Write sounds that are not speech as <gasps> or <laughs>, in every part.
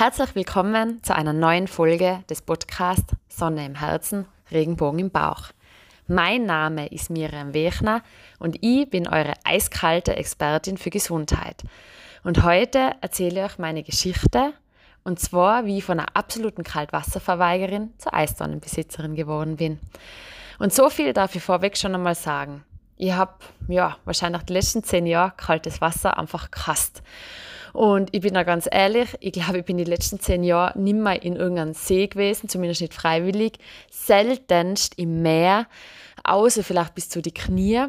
Herzlich willkommen zu einer neuen Folge des Podcasts Sonne im Herzen, Regenbogen im Bauch. Mein Name ist Miriam Wechner und ich bin eure eiskalte Expertin für Gesundheit. Und heute erzähle ich euch meine Geschichte und zwar, wie ich von einer absoluten Kaltwasserverweigerin zur Eisdonnenbesitzerin geworden bin. Und so viel darf ich vorweg schon einmal sagen. Ich habe ja, wahrscheinlich die letzten zehn Jahre kaltes Wasser einfach gehasst. Und ich bin da ganz ehrlich, ich glaube, ich bin die letzten zehn Jahre nicht mehr in irgendeinem See gewesen, zumindest nicht freiwillig. Seltenst im Meer, außer vielleicht bis zu die Knie.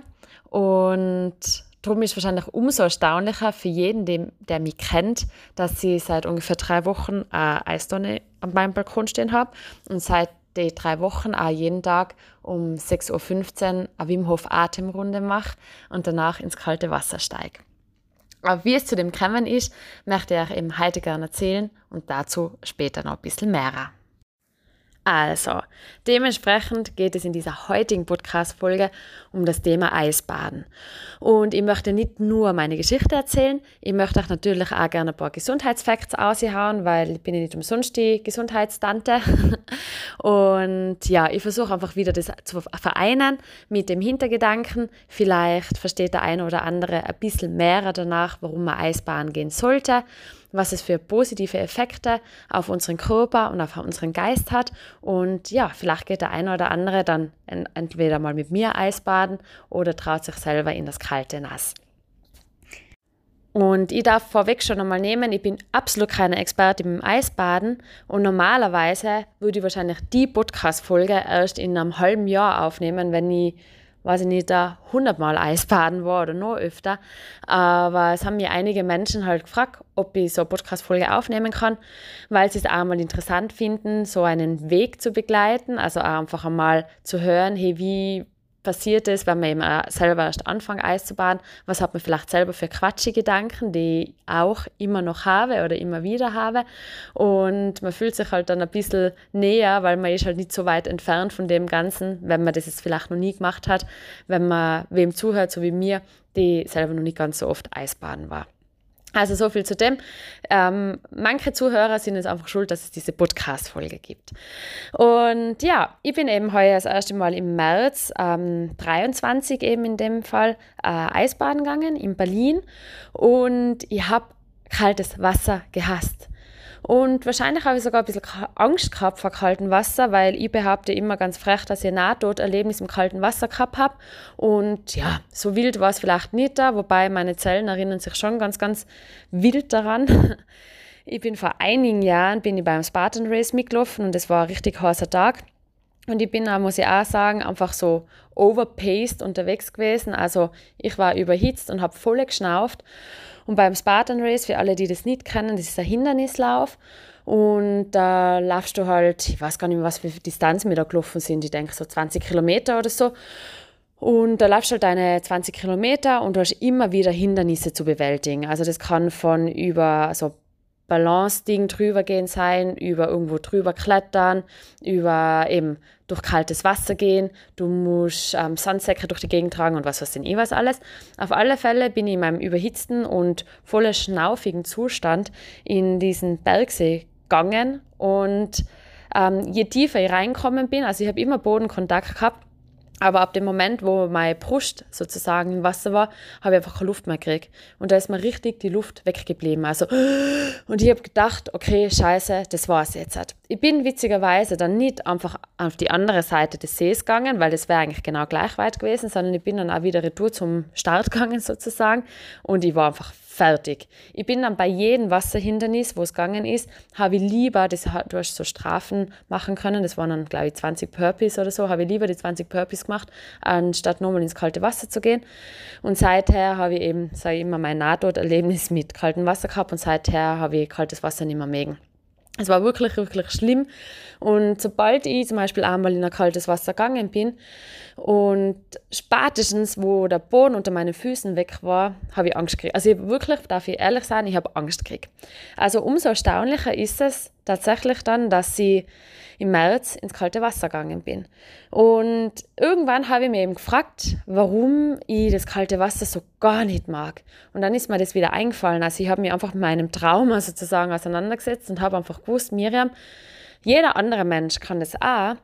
Und darum ist es wahrscheinlich umso erstaunlicher für jeden, dem, der mich kennt, dass ich seit ungefähr drei Wochen eine Eistonne an meinem Balkon stehen habe und seit die drei Wochen auch jeden Tag um 6.15 Uhr eine Wim Hof Atemrunde mache und danach ins kalte Wasser steige. Aber wie es zu dem gekommen ist, möchte ich euch eben heute gerne erzählen und dazu später noch ein bisschen mehr. Also, dementsprechend geht es in dieser heutigen Podcast-Folge um das Thema Eisbaden. Und ich möchte nicht nur meine Geschichte erzählen, ich möchte euch natürlich auch gerne ein paar Gesundheitsfacts aushauen, weil ich bin ja nicht umsonst die Gesundheitstante. <laughs> Und ja, ich versuche einfach wieder das zu vereinen mit dem Hintergedanken. Vielleicht versteht der eine oder andere ein bisschen mehr danach, warum man Eisbaden gehen sollte was es für positive Effekte auf unseren Körper und auf unseren Geist hat. Und ja, vielleicht geht der eine oder andere dann entweder mal mit mir Eisbaden oder traut sich selber in das kalte Nass. Und ich darf vorweg schon einmal nehmen, ich bin absolut keine Expertin im Eisbaden und normalerweise würde ich wahrscheinlich die Podcast-Folge erst in einem halben Jahr aufnehmen, wenn ich weiß ich nicht, da hundertmal Eisbaden war oder noch öfter. Aber es haben mir einige Menschen halt gefragt, ob ich so eine Podcast-Folge aufnehmen kann, weil sie es auch mal interessant finden, so einen Weg zu begleiten. Also einfach einmal zu hören, hey, wie passiert ist, wenn man eben selber erst anfängt, Eis zu baden, was hat man vielleicht selber für quatschige Gedanken, die ich auch immer noch habe oder immer wieder habe. Und man fühlt sich halt dann ein bisschen näher, weil man ist halt nicht so weit entfernt von dem Ganzen, wenn man das jetzt vielleicht noch nie gemacht hat, wenn man wem zuhört, so wie mir, die selber noch nicht ganz so oft Eisbaden war. Also so viel zu dem. Ähm, manche Zuhörer sind jetzt einfach schuld, dass es diese Podcast-Folge gibt. Und ja, ich bin eben heuer das erste Mal im März ähm, 23 eben in dem Fall äh, Eisbaden gegangen in Berlin und ich habe kaltes Wasser gehasst. Und wahrscheinlich habe ich sogar ein bisschen Angst gehabt vor kaltem Wasser, weil ich behaupte immer ganz frech, dass ich ein Nahtoderlebnis im kalten Wasser gehabt habe. Und ja, so wild war es vielleicht nicht da, wobei meine Zellen erinnern sich schon ganz, ganz wild daran. <laughs> Ich bin vor einigen Jahren bin ich beim Spartan Race mitgelaufen und es war ein richtig heißer Tag. Und ich bin, muss ich auch sagen, einfach so overpaced unterwegs gewesen. Also ich war überhitzt und habe voll geschnauft. Und beim Spartan Race, für alle, die das nicht kennen, das ist ein Hindernislauf. Und da laufst du halt, ich weiß gar nicht mehr, was für Distanzen wir da gelaufen sind, ich denke so 20 Kilometer oder so. Und da laufst du halt deine 20 Kilometer und du hast immer wieder Hindernisse zu bewältigen. Also das kann von über so Balance-Ding drüber gehen sein, über irgendwo drüber klettern, über eben durch kaltes Wasser gehen, du musst ähm, Sandsäcke durch die Gegend tragen und was weiß denn eh was alles. Auf alle Fälle bin ich in meinem überhitzten und voller schnaufigen Zustand in diesen Bergsee gegangen und ähm, je tiefer ich reinkommen bin, also ich habe immer Bodenkontakt gehabt, aber ab dem Moment, wo meine Brust sozusagen im Wasser war, habe ich einfach keine Luft mehr gekriegt. Und da ist mir richtig die Luft weggeblieben. Also, <gasps> und ich habe gedacht, okay, scheiße, das war's jetzt. Ich bin witzigerweise dann nicht einfach auf die andere Seite des Sees gegangen, weil das wäre eigentlich genau gleich weit gewesen, sondern ich bin dann auch wieder retour zum Start <laughs> gegangen sozusagen. Und ich war einfach fertig. Ich bin dann bei jedem Wasserhindernis, wo es gegangen ist, habe ich lieber, das, du hast so Strafen machen können, das waren dann, glaube ich, 20 Purpose oder so, habe ich lieber die 20 Purpose gemacht, anstatt nochmal ins kalte Wasser zu gehen. Und seither habe ich eben, sage ich immer, mein Nahtoderlebnis mit kaltem Wasser gehabt und seither habe ich kaltes Wasser nicht mehr mögen. Es war wirklich, wirklich schlimm. Und sobald ich zum Beispiel einmal in ein kaltes Wasser gegangen bin und spätestens, wo der Boden unter meinen Füßen weg war, habe ich Angst gekriegt. Also ich wirklich, darf ich ehrlich sein, ich habe Angst gekriegt. Also umso erstaunlicher ist es, tatsächlich dann, dass ich im März ins kalte Wasser gegangen bin. Und irgendwann habe ich mir eben gefragt, warum ich das kalte Wasser so gar nicht mag. Und dann ist mir das wieder eingefallen. Also ich habe mich einfach mit meinem Trauma sozusagen auseinandergesetzt und habe einfach gewusst, Miriam, jeder andere Mensch kann das auch.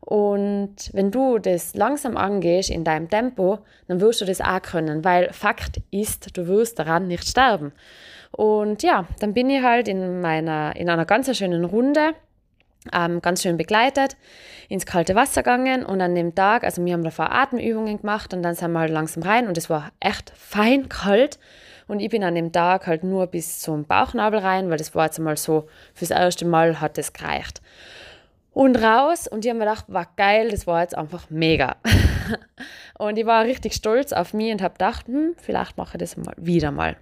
Und wenn du das langsam angehst in deinem Tempo, dann wirst du das auch können, weil Fakt ist, du wirst daran nicht sterben. Und ja, dann bin ich halt in, meiner, in einer ganz schönen Runde, ähm, ganz schön begleitet, ins kalte Wasser gegangen und an dem Tag, also wir haben davor Atemübungen gemacht und dann sind wir halt langsam rein und es war echt fein kalt. Und ich bin an dem Tag halt nur bis zum Bauchnabel rein, weil das war jetzt mal so, fürs erste Mal hat es gereicht. Und raus und ich habe mir gedacht, war geil, das war jetzt einfach mega. <laughs> und ich war richtig stolz auf mich und habe gedacht, hm, vielleicht mache ich das mal wieder mal.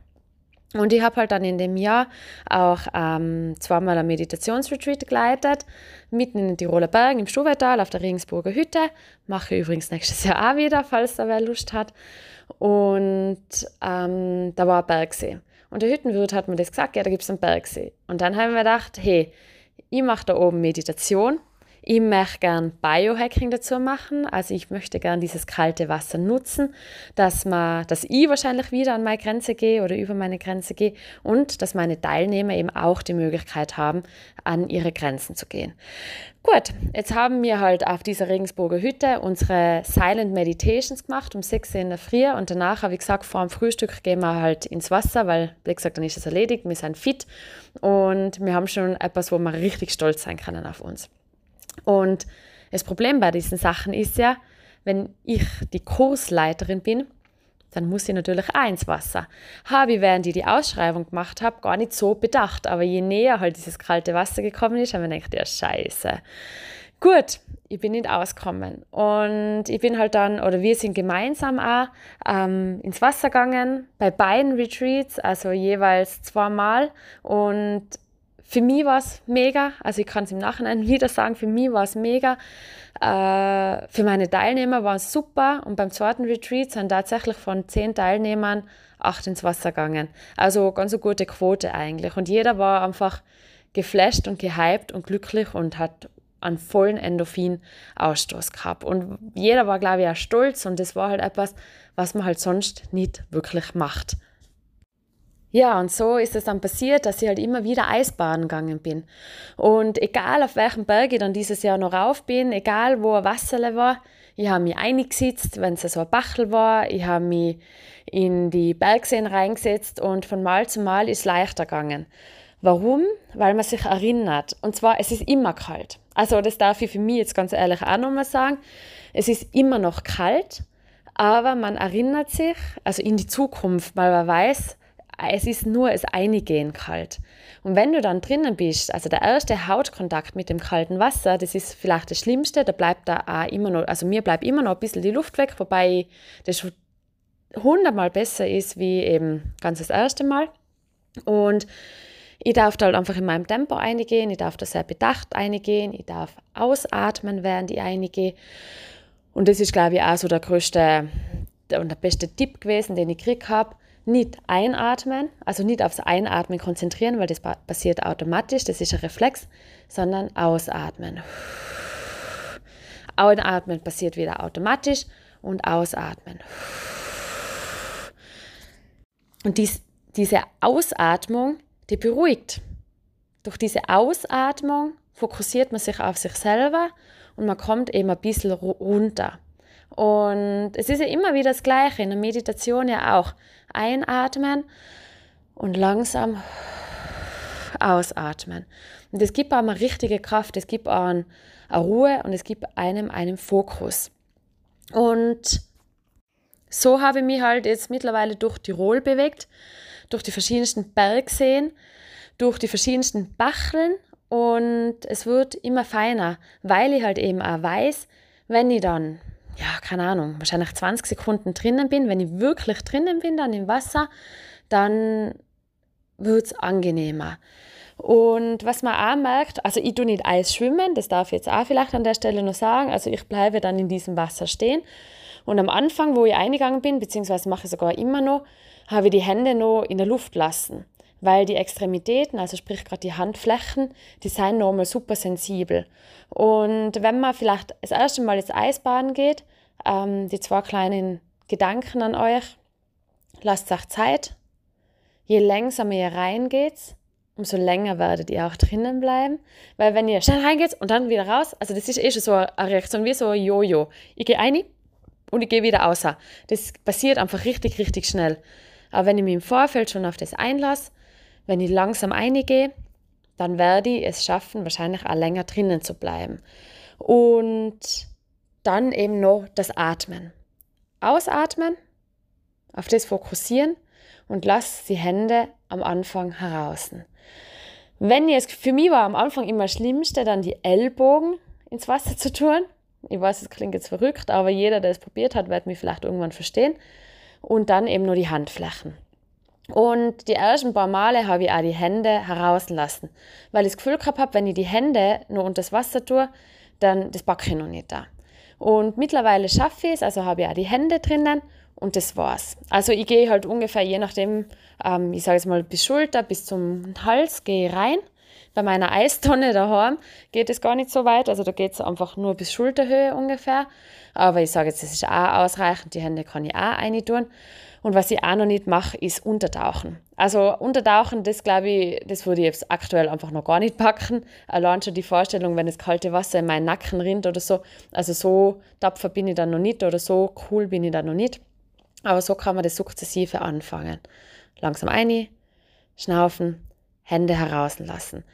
Und ich habe halt dann in dem Jahr auch ähm, zweimal ein Meditationsretreat geleitet, mitten in den Tiroler Bergen im Schuhweital auf der Regensburger Hütte. Mache ich übrigens nächstes Jahr auch wieder, falls da wer Lust hat. Und ähm, da war ein Bergsee. Und der Hüttenwirt hat mir das gesagt, ja, da gibt es einen Bergsee. Und dann haben wir gedacht, hey, ich mache da oben Meditation ich möchte gern Biohacking dazu machen. Also ich möchte gern dieses kalte Wasser nutzen, dass, man, dass ich wahrscheinlich wieder an meine Grenze gehe oder über meine Grenze gehe und dass meine Teilnehmer eben auch die Möglichkeit haben, an ihre Grenzen zu gehen. Gut, jetzt haben wir halt auf dieser Regensburger Hütte unsere Silent Meditations gemacht um 6 Uhr in der Früh und danach habe ich gesagt, vor dem Frühstück gehen wir halt ins Wasser, weil, wie gesagt, dann ist es erledigt, wir sind fit und wir haben schon etwas, wo wir richtig stolz sein können auf uns. Und das Problem bei diesen Sachen ist ja, wenn ich die Kursleiterin bin, dann muss ich natürlich auch ins Wasser. Habe ich, während ich die Ausschreibung gemacht habe, gar nicht so bedacht. Aber je näher halt dieses kalte Wasser gekommen ist, habe ich gedacht, ja, scheiße. Gut, ich bin nicht ausgekommen. Und ich bin halt dann, oder wir sind gemeinsam auch ähm, ins Wasser gegangen, bei beiden Retreats, also jeweils zweimal. Und für mich war es mega, also ich kann es im Nachhinein <laughs> wieder sagen, für mich war es mega. Äh, für meine Teilnehmer war es super und beim zweiten Retreat sind tatsächlich von zehn Teilnehmern acht ins Wasser gegangen. Also ganz eine gute Quote eigentlich. Und jeder war einfach geflasht und gehypt und glücklich und hat einen vollen Endorphin-Ausstoß gehabt. Und jeder war, glaube ich, auch stolz und das war halt etwas, was man halt sonst nicht wirklich macht. Ja, und so ist es dann passiert, dass ich halt immer wieder Eisbaden gegangen bin. Und egal auf welchem Berg ich dann dieses Jahr noch rauf bin, egal wo ein Wasserle war, ich habe mich eingesetzt, wenn es so ein Bachel war, ich habe mich in die Bergseen reingesetzt und von Mal zu Mal ist es leichter gegangen. Warum? Weil man sich erinnert. Und zwar, es ist immer kalt. Also das darf ich für mich jetzt ganz ehrlich auch nochmal sagen. Es ist immer noch kalt, aber man erinnert sich, also in die Zukunft, weil man weiß, es ist nur das Eingehen kalt. Und wenn du dann drinnen bist, also der erste Hautkontakt mit dem kalten Wasser, das ist vielleicht das Schlimmste, da bleibt da auch immer noch, also mir bleibt immer noch ein bisschen die Luft weg, wobei das hundertmal besser ist wie eben ganz das erste Mal. Und ich darf da halt einfach in meinem Tempo eingehen, ich darf da sehr bedacht eingehen, ich darf ausatmen, während ich eingehe. Und das ist, glaube ich, auch so der größte und der beste Tipp gewesen, den ich gekriegt habe nicht einatmen, also nicht aufs Einatmen konzentrieren, weil das passiert automatisch, das ist ein Reflex, sondern ausatmen. Einatmen passiert wieder automatisch und ausatmen. Und dies, diese Ausatmung, die beruhigt. Durch diese Ausatmung fokussiert man sich auf sich selber und man kommt eben ein bisschen runter. Und es ist ja immer wieder das Gleiche, in der Meditation ja auch. Einatmen und langsam ausatmen. Und es gibt auch eine richtige Kraft, es gibt auch eine Ruhe und es gibt einem einen Fokus. Und so habe ich mich halt jetzt mittlerweile durch Tirol bewegt, durch die verschiedensten Bergseen, durch die verschiedensten Bacheln und es wird immer feiner, weil ich halt eben auch weiß, wenn ich dann ja, keine Ahnung, wahrscheinlich 20 Sekunden drinnen bin, wenn ich wirklich drinnen bin, dann im Wasser, dann wird es angenehmer. Und was man auch merkt, also ich tue nicht Eis schwimmen, das darf ich jetzt auch vielleicht an der Stelle noch sagen, also ich bleibe dann in diesem Wasser stehen. Und am Anfang, wo ich eingegangen bin, beziehungsweise mache ich sogar immer noch, habe ich die Hände noch in der Luft lassen weil die Extremitäten, also sprich gerade die Handflächen, die sind nochmal super sensibel. Und wenn man vielleicht das erste Mal ins Eisbaden geht, ähm, die zwei kleinen Gedanken an euch, lasst euch Zeit. Je langsamer ihr reingeht, umso länger werdet ihr auch drinnen bleiben. Weil wenn ihr schnell reingeht und dann wieder raus, also das ist eh schon so eine Reaktion wie so ein Jojo. Ich gehe ein und ich gehe wieder außer. Das passiert einfach richtig, richtig schnell. Aber wenn ich mich im Vorfeld schon auf das einlasse, wenn ich langsam eingehe, dann werde ich es schaffen, wahrscheinlich auch länger drinnen zu bleiben. Und dann eben noch das Atmen. Ausatmen, auf das fokussieren und lass die Hände am Anfang heraus. Wenn jetzt, für mich war am Anfang immer das Schlimmste, dann die Ellbogen ins Wasser zu tun. Ich weiß, es klingt jetzt verrückt, aber jeder, der es probiert hat, wird mich vielleicht irgendwann verstehen. Und dann eben nur die Handflächen. Und die ersten paar Male habe ich auch die Hände herauslassen, weil ich das Gefühl gehabt habe, wenn ich die Hände nur unter das Wasser tue, dann das packe ich noch nicht da. Und mittlerweile schaffe ich es, also habe ich auch die Hände drinnen und das war's. Also ich gehe halt ungefähr, je nachdem, ähm, ich sage jetzt mal bis Schulter, bis zum Hals, gehe rein. Bei meiner Eistonne daheim geht es gar nicht so weit, also da geht es einfach nur bis Schulterhöhe ungefähr. Aber ich sage jetzt, das ist auch ausreichend, die Hände kann ich auch rein tun. Und was ich auch noch nicht mache, ist Untertauchen. Also Untertauchen, das glaube ich, das würde ich jetzt aktuell einfach noch gar nicht packen. Allein schon die Vorstellung, wenn das kalte Wasser in meinen Nacken rinnt oder so. Also so tapfer bin ich dann noch nicht oder so cool bin ich dann noch nicht. Aber so kann man das sukzessive anfangen. Langsam ein, schnaufen, Hände herauslassen.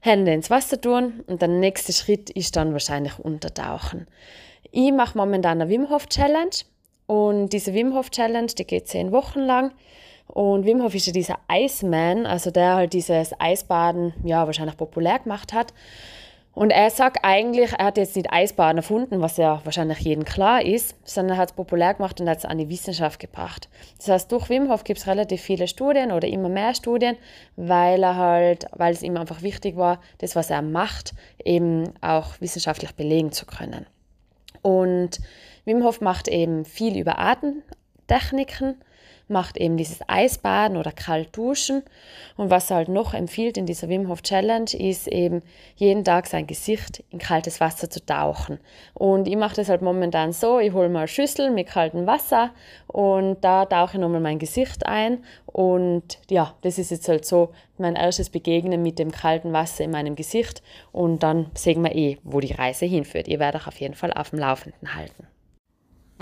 Hände ins Wasser tun und der nächste Schritt ist dann wahrscheinlich untertauchen. Ich mache momentan eine Wim Hof Challenge. Und diese Wim Hof Challenge, die geht zehn Wochen lang. Und Wim Hof ist ja dieser Iceman, also der halt dieses Eisbaden ja wahrscheinlich populär gemacht hat. Und er sagt eigentlich, er hat jetzt nicht Eisbaden erfunden, was ja wahrscheinlich jedem klar ist, sondern er hat es populär gemacht und hat es an die Wissenschaft gebracht. Das heißt, durch Wim Hof gibt es relativ viele Studien oder immer mehr Studien, weil er halt, weil es ihm einfach wichtig war, das, was er macht, eben auch wissenschaftlich belegen zu können. Und Wim Hof macht eben viel über Atemtechniken, macht eben dieses Eisbaden oder Kaltduschen. Und was er halt noch empfiehlt in dieser Wim Hof Challenge, ist eben jeden Tag sein Gesicht in kaltes Wasser zu tauchen. Und ich mache das halt momentan so, ich hole mal eine Schüssel mit kaltem Wasser und da tauche ich nochmal mein Gesicht ein. Und ja, das ist jetzt halt so mein erstes Begegnen mit dem kalten Wasser in meinem Gesicht. Und dann sehen wir eh, wo die Reise hinführt. Ihr werdet euch auf jeden Fall auf dem Laufenden halten.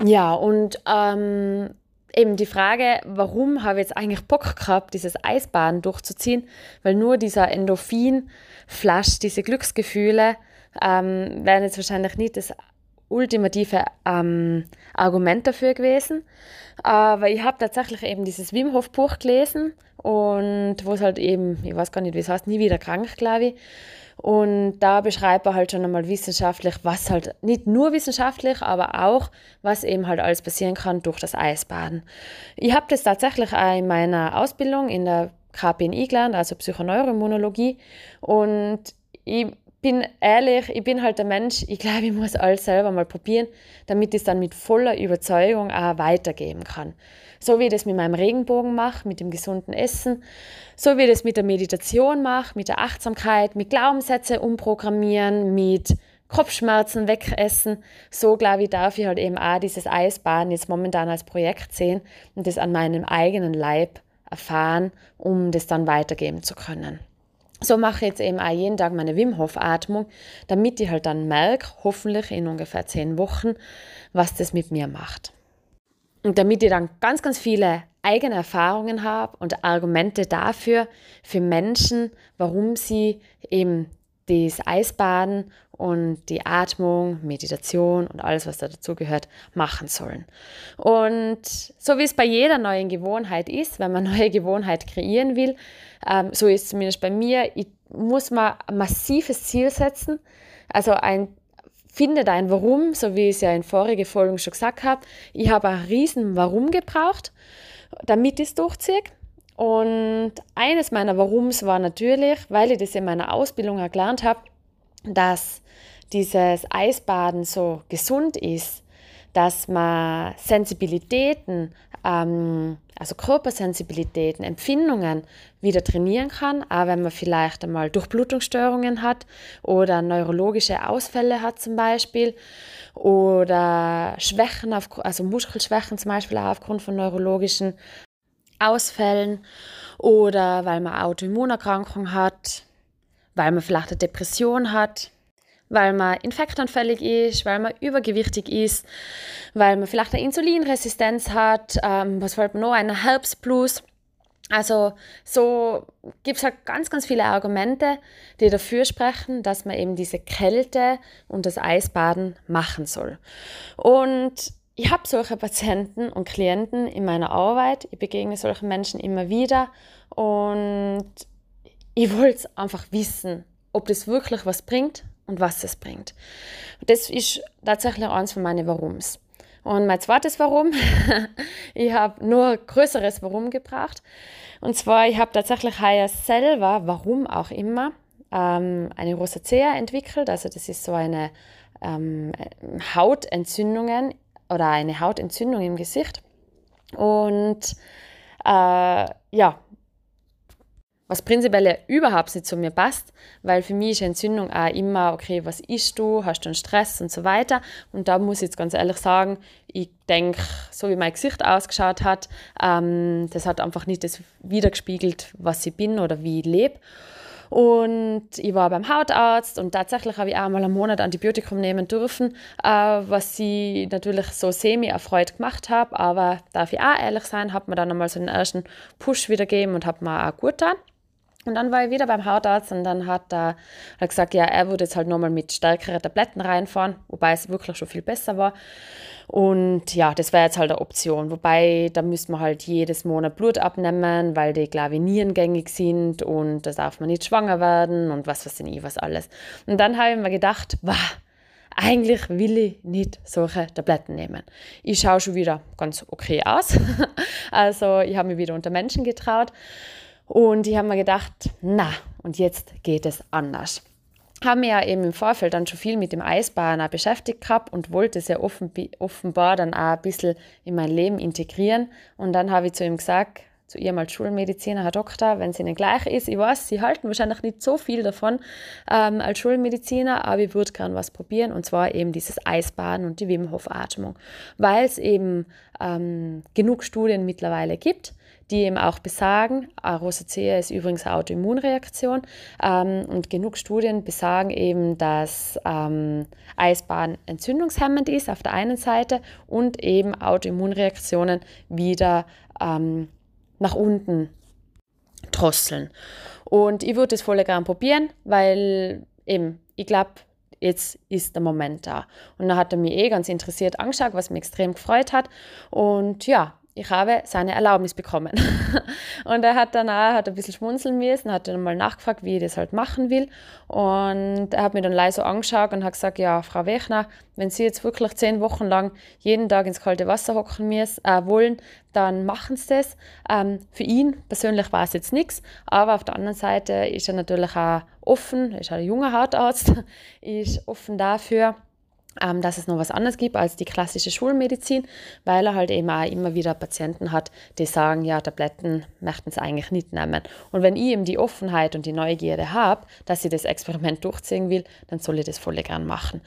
Ja, und ähm, eben die Frage, warum habe ich jetzt eigentlich Bock gehabt, dieses Eisbaden durchzuziehen, weil nur dieser Endorphin-Flash, diese Glücksgefühle, ähm, wären jetzt wahrscheinlich nicht das ultimative ähm, Argument dafür gewesen. Aber ich habe tatsächlich eben dieses Wim Hof Buch gelesen und wo es halt eben, ich weiß gar nicht, wie es heißt, nie wieder krank, glaube ich. Und da beschreibt er halt schon einmal wissenschaftlich, was halt nicht nur wissenschaftlich, aber auch, was eben halt alles passieren kann durch das Eisbaden. Ich habe das tatsächlich auch in meiner Ausbildung in der KPNI gelernt, also Psychoneuroimmunologie. Und ich bin ehrlich, ich bin halt der Mensch, ich glaube, ich muss alles selber mal probieren, damit ich es dann mit voller Überzeugung auch weitergeben kann. So wie ich das mit meinem Regenbogen mache, mit dem gesunden Essen, so wie ich das mit der Meditation mache, mit der Achtsamkeit, mit Glaubenssätze umprogrammieren, mit Kopfschmerzen wegessen. So, glaube ich, darf ich halt eben auch dieses Eisbaden jetzt momentan als Projekt sehen und das an meinem eigenen Leib erfahren, um das dann weitergeben zu können. So mache ich jetzt eben auch jeden Tag meine Wim Hof Atmung, damit ich halt dann merke, hoffentlich in ungefähr zehn Wochen, was das mit mir macht. Und damit ich dann ganz, ganz viele eigene Erfahrungen habe und Argumente dafür, für Menschen, warum sie eben das Eisbaden und die Atmung, Meditation und alles, was da dazugehört, machen sollen. Und so wie es bei jeder neuen Gewohnheit ist, wenn man <laughs> neue Gewohnheit kreieren will, ähm, so ist es zumindest bei mir, ich muss mal ein massives Ziel setzen, also ein finde dein Warum, so wie ich es ja in vorigen Folgen schon gesagt habe. Ich habe ein riesen Warum gebraucht, damit ich es durchziehe. Und eines meiner Warums war natürlich, weil ich das in meiner Ausbildung gelernt habe, dass dieses Eisbaden so gesund ist, dass man Sensibilitäten, ähm, also Körpersensibilitäten, Empfindungen wieder trainieren kann, auch wenn man vielleicht einmal Durchblutungsstörungen hat oder neurologische Ausfälle hat zum Beispiel oder Schwächen, auf, also Muskelschwächen zum Beispiel auch aufgrund von neurologischen Ausfällen oder weil man Autoimmunerkrankung hat, weil man vielleicht eine Depression hat, weil man infektanfällig ist, weil man übergewichtig ist, weil man vielleicht eine Insulinresistenz hat, ähm, was fällt mir noch, eine Herbstblues. Also so gibt es halt ganz, ganz viele Argumente, die dafür sprechen, dass man eben diese Kälte und das Eisbaden machen soll. Und ich habe solche Patienten und Klienten in meiner Arbeit. Ich begegne solchen Menschen immer wieder und ich wollte einfach wissen, ob das wirklich was bringt und was es bringt. Das ist tatsächlich eins von meinen Warums. Und mein zweites Warum, <laughs> ich habe nur größeres Warum gebracht. Und zwar, ich habe tatsächlich heuer selber, warum auch immer, ähm, eine Rosacea entwickelt. Also das ist so eine ähm, Hautentzündungen oder eine Hautentzündung im Gesicht. Und äh, ja, was prinzipiell ja überhaupt nicht zu mir passt, weil für mich ist Entzündung auch immer, okay, was isst du, hast du einen Stress und so weiter. Und da muss ich jetzt ganz ehrlich sagen, ich denke, so wie mein Gesicht ausgeschaut hat, ähm, das hat einfach nicht das wiedergespiegelt, was ich bin oder wie ich lebe. Und ich war beim Hautarzt und tatsächlich habe ich auch mal einen Monat Antibiotikum nehmen dürfen, äh, was ich natürlich so semi-erfreut gemacht habe. Aber darf ich auch ehrlich sein, habe mir dann einmal so den ersten Push wieder gegeben und habe mir auch gut getan. Und dann war ich wieder beim Hautarzt und dann hat er hat gesagt, ja, er würde jetzt halt nochmal mit stärkeren Tabletten reinfahren, wobei es wirklich schon viel besser war. Und ja, das wäre jetzt halt eine Option. Wobei, da müsste man halt jedes Monat Blut abnehmen, weil die, glaube nierengängig sind und da darf man nicht schwanger werden und was weiß ich, was alles. Und dann habe ich mir gedacht, wow, eigentlich will ich nicht solche Tabletten nehmen. Ich schaue schon wieder ganz okay aus. <laughs> also ich habe mich wieder unter Menschen getraut. Und ich habe mir gedacht, na, und jetzt geht es anders. Haben mir ja eben im Vorfeld dann schon viel mit dem Eisbahn beschäftigt gehabt und wollte es ja offen, offenbar dann auch ein bisschen in mein Leben integrieren. Und dann habe ich zu ihm gesagt, zu ihrem als Schulmediziner, Herr Doktor, wenn es Ihnen gleich ist, ich weiß, Sie halten wahrscheinlich nicht so viel davon ähm, als Schulmediziner, aber ich würde gerne was probieren und zwar eben dieses Eisbaden und die Wim Hof Atmung, weil es eben ähm, genug Studien mittlerweile gibt, die eben auch besagen, Rosacea ist übrigens eine Autoimmunreaktion ähm, und genug Studien besagen eben, dass ähm, Eisbaden entzündungshemmend ist auf der einen Seite und eben Autoimmunreaktionen wieder ähm, nach unten drosseln. Und ich würde das voll gerne probieren, weil eben, ich glaube, jetzt ist der Moment da. Und dann hat er mich eh ganz interessiert angeschaut, was mich extrem gefreut hat. Und ja, ich habe seine Erlaubnis bekommen. <laughs> und er hat danach hat ein bisschen schmunzeln müssen, hat dann mal nachgefragt, wie ich das halt machen will. Und er hat mir dann leise angeschaut und hat gesagt, ja, Frau Wechner, wenn Sie jetzt wirklich zehn Wochen lang jeden Tag ins kalte Wasser hocken müssen, äh, wollen, dann machen Sie das. Ähm, für ihn persönlich war es jetzt nichts, aber auf der anderen Seite ist er natürlich auch offen, er ist ein junger Hautarzt, <laughs> ist offen dafür, ähm, dass es noch was anderes gibt als die klassische Schulmedizin, weil er halt eben auch immer wieder Patienten hat, die sagen, ja, Tabletten möchten sie eigentlich nicht nehmen. Und wenn ich eben die Offenheit und die Neugierde habe, dass ich das Experiment durchziehen will, dann soll ich das voll gern machen.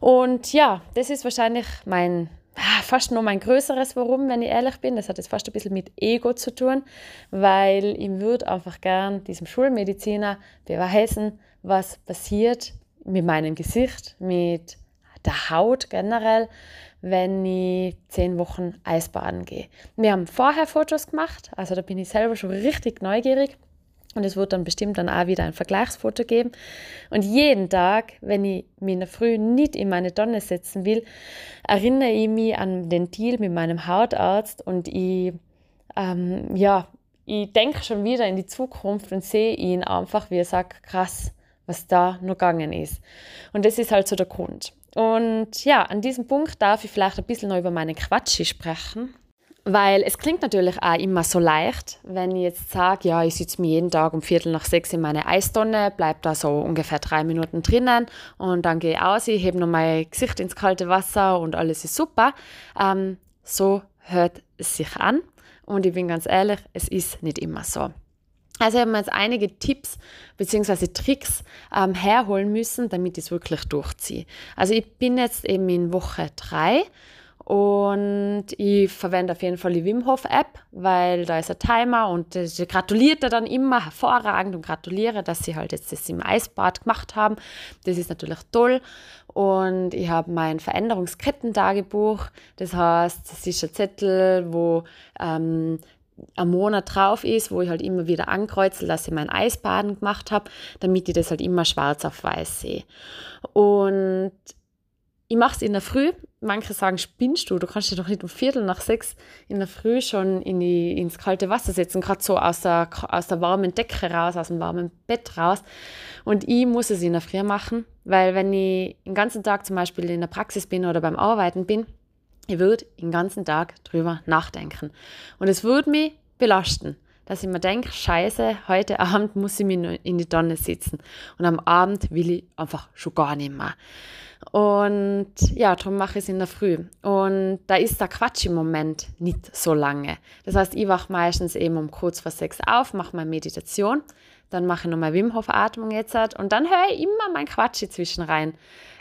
Und ja, das ist wahrscheinlich mein ah, fast noch mein größeres Warum, wenn ich ehrlich bin. Das hat jetzt fast ein bisschen mit Ego zu tun, weil ich würde einfach gern diesem Schulmediziner beweisen, was passiert mit meinem Gesicht, mit der Haut generell, wenn ich zehn Wochen Eisbaden gehe. Wir haben vorher Fotos gemacht, also da bin ich selber schon richtig neugierig. Und es wird dann bestimmt dann auch wieder ein Vergleichsfoto geben. Und jeden Tag, wenn ich mich in der Früh nicht in meine Tonne setzen will, erinnere ich mich an den Deal mit meinem Hautarzt und ich, ähm, ja, ich denke schon wieder in die Zukunft und sehe ihn einfach, wie er sagt, krass, was da noch gegangen ist. Und das ist halt so der Grund. Und ja, an diesem Punkt darf ich vielleicht ein bisschen noch über meine Quatschi sprechen. Weil es klingt natürlich auch immer so leicht, wenn ich jetzt sage, ja, ich sitze mir jeden Tag um Viertel nach sechs in meine Eistonne, bleibe da so ungefähr drei Minuten drinnen und dann gehe ich aus, ich hebe noch mein Gesicht ins kalte Wasser und alles ist super. Ähm, so hört es sich an und ich bin ganz ehrlich, es ist nicht immer so. Also ich habe mir jetzt einige Tipps bzw. Tricks ähm, herholen müssen, damit ich es wirklich durchziehe. Also ich bin jetzt eben in Woche drei und ich verwende auf jeden Fall die Wim Hof App, weil da ist ein Timer und ich gratuliere dann immer hervorragend und gratuliere, dass sie halt jetzt das im Eisbad gemacht haben. Das ist natürlich toll. Und ich habe mein Veränderungskettentagebuch. Das heißt, es ist ein Zettel, wo ähm, ein Monat drauf ist, wo ich halt immer wieder ankreuze, dass ich mein Eisbaden gemacht habe, damit ich das halt immer schwarz auf weiß sehe. Und ich mache es in der Früh. Manche sagen, spinnst du? Du kannst dich doch nicht um Viertel nach sechs in der Früh schon in die, ins kalte Wasser setzen, gerade so aus der, aus der warmen Decke raus, aus dem warmen Bett raus. Und ich muss es in der Früh machen, weil wenn ich den ganzen Tag zum Beispiel in der Praxis bin oder beim Arbeiten bin, ich würde den ganzen Tag drüber nachdenken. Und es würde mich belasten, dass ich mir denke, scheiße, heute Abend muss ich mir in die Tonne sitzen. Und am Abend will ich einfach schon gar nicht mehr. Und ja, darum mache ich es in der Früh. Und da ist der Quatsch im Moment nicht so lange. Das heißt, ich wache meistens eben um kurz vor sechs auf, mache meine Meditation, dann mache ich noch meine Wim Hof Atmung jetzt und dann höre ich immer mein Quatsch zwischen rein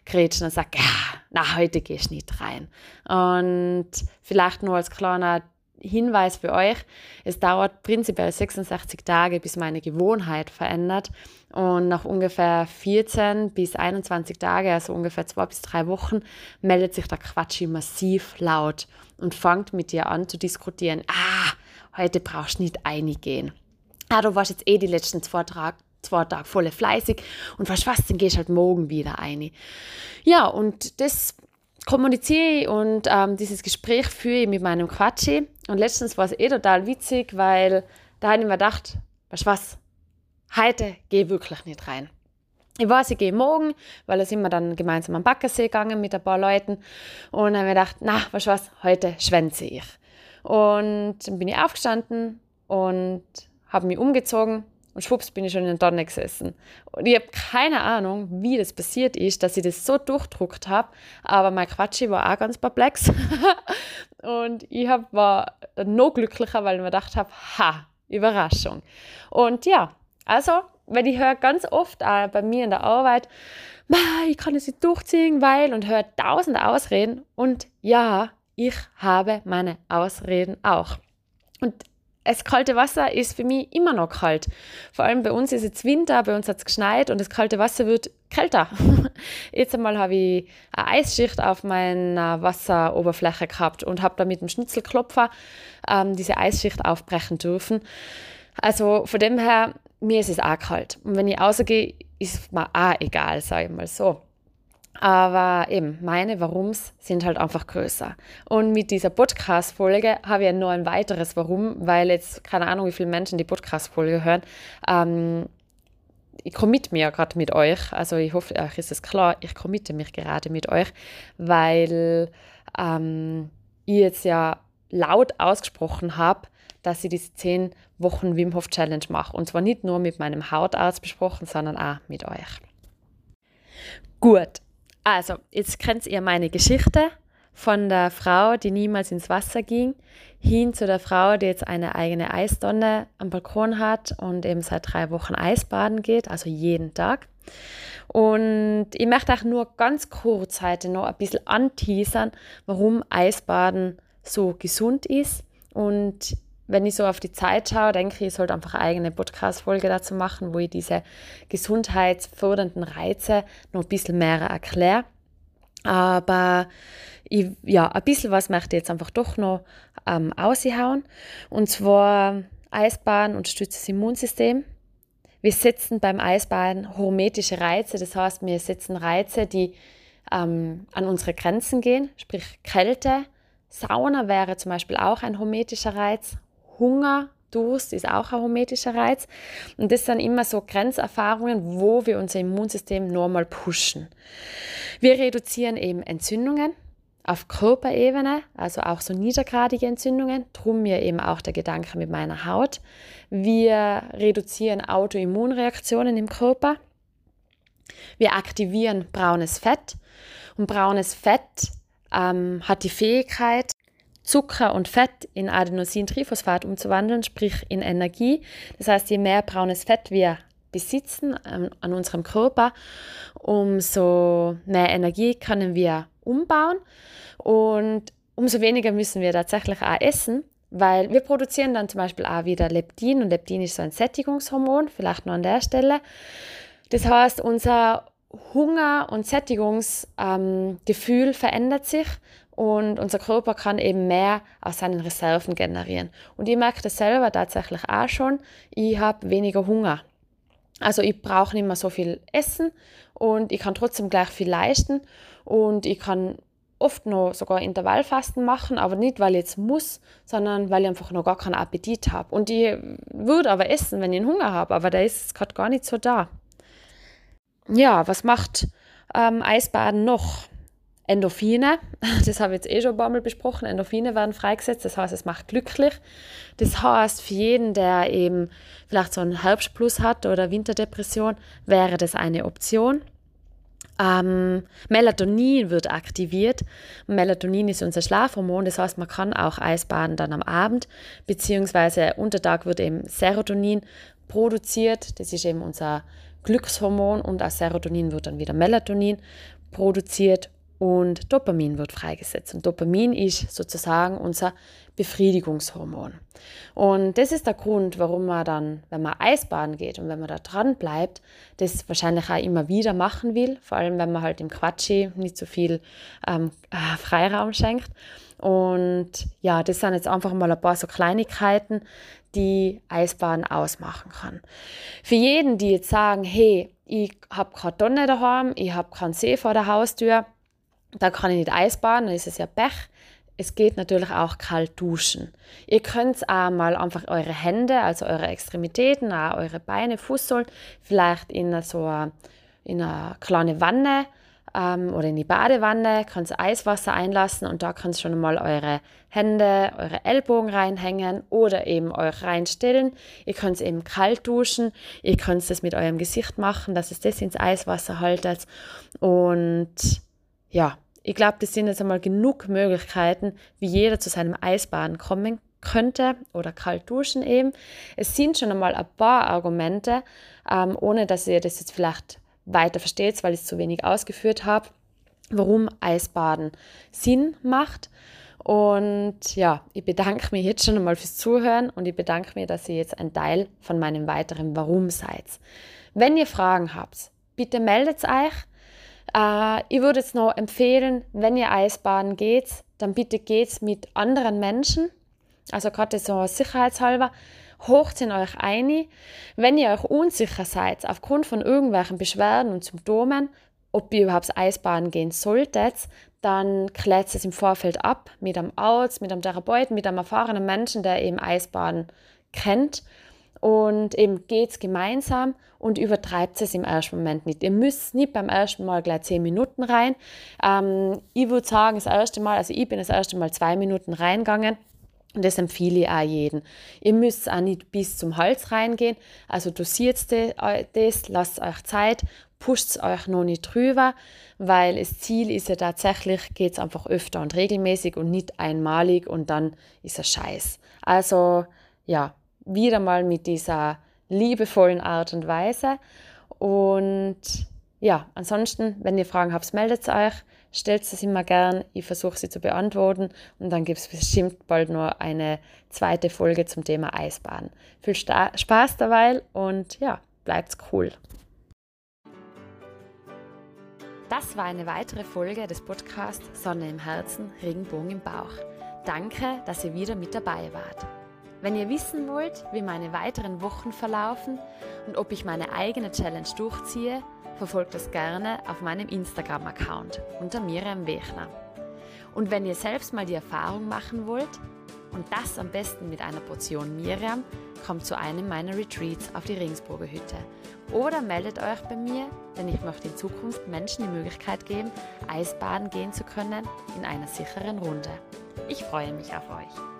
grätschen und sage, ja, na, heute gehst du nicht rein. Und vielleicht nur als kleiner Hinweis für euch, es dauert prinzipiell 66 Tage, bis meine Gewohnheit verändert. Und nach ungefähr 14 bis 21 Tage, also ungefähr zwei bis drei Wochen, meldet sich der Quatschi massiv laut und fängt mit dir an zu diskutieren. Ah, heute brauchst du nicht eingehen. Ah, du warst jetzt eh die letzten zwei, Tage zwei Tage voll fleißig und weißt was, dann gehst halt morgen wieder ein. Ja, und das kommuniziere ich und ähm, dieses Gespräch führe ich mit meinem Quatschi. Und letztens war es eh total witzig, weil da habe ich mir gedacht, weißt was, heute gehe ich wirklich nicht rein. Ich weiß, ich gehe morgen, weil da sind wir dann gemeinsam am Backersee gegangen mit ein paar Leuten. Und dann habe ich gedacht, na, weißt du was, heute schwänze ich. Und dann bin ich aufgestanden und habe mich umgezogen und schwupps bin ich schon in der Tonne gesessen. Und ich habe keine Ahnung, wie das passiert ist, dass ich das so durchdruckt habe. Aber mein Quatschi war auch ganz perplex. <laughs> und ich hab, war noch glücklicher, weil ich mir gedacht habe, ha, Überraschung. Und ja, also, weil ich höre ganz oft auch bei mir in der Arbeit, ich kann es nicht durchziehen, weil, und höre tausend Ausreden. Und ja, ich habe meine Ausreden auch. Und das kalte Wasser ist für mich immer noch kalt. Vor allem bei uns ist es Winter, bei uns hat es geschneit und das kalte Wasser wird kälter. <laughs> Jetzt einmal habe ich eine Eisschicht auf meiner Wasseroberfläche gehabt und habe da mit dem Schnitzelklopfer ähm, diese Eisschicht aufbrechen dürfen. Also von dem her, mir ist es auch kalt. Und wenn ich rausgehe, ist mir auch egal, sage ich mal so. Aber eben, meine Warums sind halt einfach größer. Und mit dieser Podcast-Folge habe ich ja noch ein weiteres Warum, weil jetzt keine Ahnung, wie viele Menschen die Podcast-Folge hören. Ähm, ich committe mich ja gerade mit euch. Also ich hoffe, euch ist es klar, ich committe mich gerade mit euch, weil ähm, ich jetzt ja laut ausgesprochen habe, dass ich diese 10 Wochen Wim Hof Challenge mache. Und zwar nicht nur mit meinem Hautarzt besprochen, sondern auch mit euch. Gut, also, jetzt kennt ihr meine Geschichte von der Frau, die niemals ins Wasser ging, hin zu der Frau, die jetzt eine eigene Eisdonne am Balkon hat und eben seit drei Wochen Eisbaden geht, also jeden Tag. Und ich möchte auch nur ganz kurz heute noch ein bisschen anteasern, warum Eisbaden so gesund ist und wenn ich so auf die Zeit schaue, denke ich, ich sollte einfach eine eigene Podcast-Folge dazu machen, wo ich diese gesundheitsfördernden Reize noch ein bisschen mehr erkläre. Aber ich, ja, ein bisschen was möchte ich jetzt einfach doch noch ähm, aushauen. Und zwar Eisbahn unterstützt das Immunsystem. Wir setzen beim Eisbahn hormetische Reize, das heißt, wir setzen Reize, die ähm, an unsere Grenzen gehen, sprich Kälte. Sauna wäre zum Beispiel auch ein hormetischer Reiz. Hunger, Durst ist auch ein hormetischer Reiz. Und das sind immer so Grenzerfahrungen, wo wir unser Immunsystem normal pushen. Wir reduzieren eben Entzündungen. auf Körperebene, also auch so niedergradige Entzündungen, drum mir eben auch der Gedanke mit meiner Haut. Wir reduzieren Autoimmunreaktionen im Körper. Wir aktivieren braunes Fett und braunes Fett ähm, hat die Fähigkeit, Zucker und Fett in Adenosintriphosphat umzuwandeln, sprich in Energie. Das heißt, je mehr braunes Fett wir besitzen ähm, an unserem Körper, umso mehr Energie können wir umbauen und umso weniger müssen wir tatsächlich auch essen, weil wir produzieren dann zum Beispiel auch wieder Leptin und Leptin ist so ein Sättigungshormon, vielleicht nur an der Stelle. Das heißt, unser Hunger- und Sättigungsgefühl ähm, verändert sich und unser Körper kann eben mehr aus seinen Reserven generieren. Und ich merke das selber tatsächlich auch schon, ich habe weniger Hunger. Also ich brauche nicht mehr so viel Essen und ich kann trotzdem gleich viel leisten und ich kann oft noch sogar Intervallfasten machen, aber nicht, weil ich jetzt muss, sondern weil ich einfach noch gar keinen Appetit habe. Und ich würde aber essen, wenn ich einen Hunger habe, aber der ist gerade gar nicht so da. Ja, was macht ähm, Eisbaden noch? Endorphine, <laughs> das habe ich jetzt eh schon ein paar Mal besprochen, Endorphine werden freigesetzt, das heißt, es macht glücklich. Das heißt, für jeden, der eben vielleicht so einen Herbstplus hat oder Winterdepression, wäre das eine Option. Ähm, Melatonin wird aktiviert. Melatonin ist unser Schlafhormon, das heißt, man kann auch Eisbaden dann am Abend, beziehungsweise unter Tag wird eben Serotonin produziert, das ist eben unser Glückshormon und aus Serotonin wird dann wieder Melatonin produziert und Dopamin wird freigesetzt. Und Dopamin ist sozusagen unser Befriedigungshormon. Und das ist der Grund, warum man dann, wenn man Eisbaden geht und wenn man da dran bleibt, das wahrscheinlich auch immer wieder machen will, vor allem wenn man halt im Quatschi nicht so viel ähm, äh, Freiraum schenkt. Und ja, das sind jetzt einfach mal ein paar so Kleinigkeiten, die Eisbaden ausmachen kann. Für jeden, die jetzt sagen, hey, ich habe gerade Donne daheim, ich habe keinen See vor der Haustür, da kann ich nicht Eisbaden, dann ist es ja Pech. Es geht natürlich auch kalt duschen. Ihr könnt auch mal einfach eure Hände, also eure Extremitäten, auch eure Beine, Fußsohlen, vielleicht in so eine, in eine kleine Wanne ähm, oder in die Badewanne, könnt Eiswasser einlassen und da könnt ihr schon mal eure Hände, eure Ellbogen reinhängen oder eben euch reinstellen. Ihr könnt eben kalt duschen, ihr könnt es mit eurem Gesicht machen, dass es das ins Eiswasser haltet und ja, ich glaube, das sind jetzt einmal genug Möglichkeiten, wie jeder zu seinem Eisbaden kommen könnte oder kalt duschen eben. Es sind schon einmal ein paar Argumente, ähm, ohne dass ihr das jetzt vielleicht weiter versteht, weil ich es zu wenig ausgeführt habe, warum Eisbaden Sinn macht. Und ja, ich bedanke mich jetzt schon einmal fürs Zuhören und ich bedanke mich, dass ihr jetzt ein Teil von meinem weiteren Warum seid. Wenn ihr Fragen habt, bitte meldet euch. Äh, ich würde jetzt noch empfehlen, wenn ihr Eisbaden geht, dann bitte geht mit anderen Menschen. Also gerade so sicherheitshalber, hocht in euch ein. Wenn ihr euch unsicher seid aufgrund von irgendwelchen Beschwerden und Symptomen, ob ihr überhaupt Eisbaden gehen solltet, dann klärt es im Vorfeld ab mit einem Arzt, mit einem Therapeuten, mit einem erfahrenen Menschen, der eben Eisbaden kennt und eben geht es gemeinsam und übertreibt es im ersten Moment nicht. Ihr müsst nicht beim ersten Mal gleich zehn Minuten rein. Ähm, ich würde sagen, das erste Mal, also ich bin das erste Mal zwei Minuten reingegangen. Und das empfehle ich auch jedem. Ihr müsst auch nicht bis zum Hals reingehen. Also dosiert das, lasst euch Zeit, pusht euch noch nicht drüber, weil das Ziel ist ja tatsächlich, geht es einfach öfter und regelmäßig und nicht einmalig und dann ist es scheiß. Also ja, wieder mal mit dieser liebevollen Art und Weise. Und ja, ansonsten, wenn ihr Fragen habt, meldet euch, stellt es immer gern. Ich versuche sie zu beantworten und dann gibt es bestimmt bald nur eine zweite Folge zum Thema Eisbahn. Viel Spaß dabei und ja, bleibt's cool. Das war eine weitere Folge des Podcasts Sonne im Herzen, Regenbogen im Bauch. Danke, dass ihr wieder mit dabei wart. Wenn ihr wissen wollt, wie meine weiteren Wochen verlaufen und ob ich meine eigene Challenge durchziehe, verfolgt das gerne auf meinem Instagram-Account unter Miriam Wechner. Und wenn ihr selbst mal die Erfahrung machen wollt, und das am besten mit einer Portion Miriam, kommt zu einem meiner Retreats auf die Regensburger Hütte. Oder meldet euch bei mir, denn ich möchte in Zukunft Menschen die Möglichkeit geben, Eisbaden gehen zu können in einer sicheren Runde. Ich freue mich auf euch.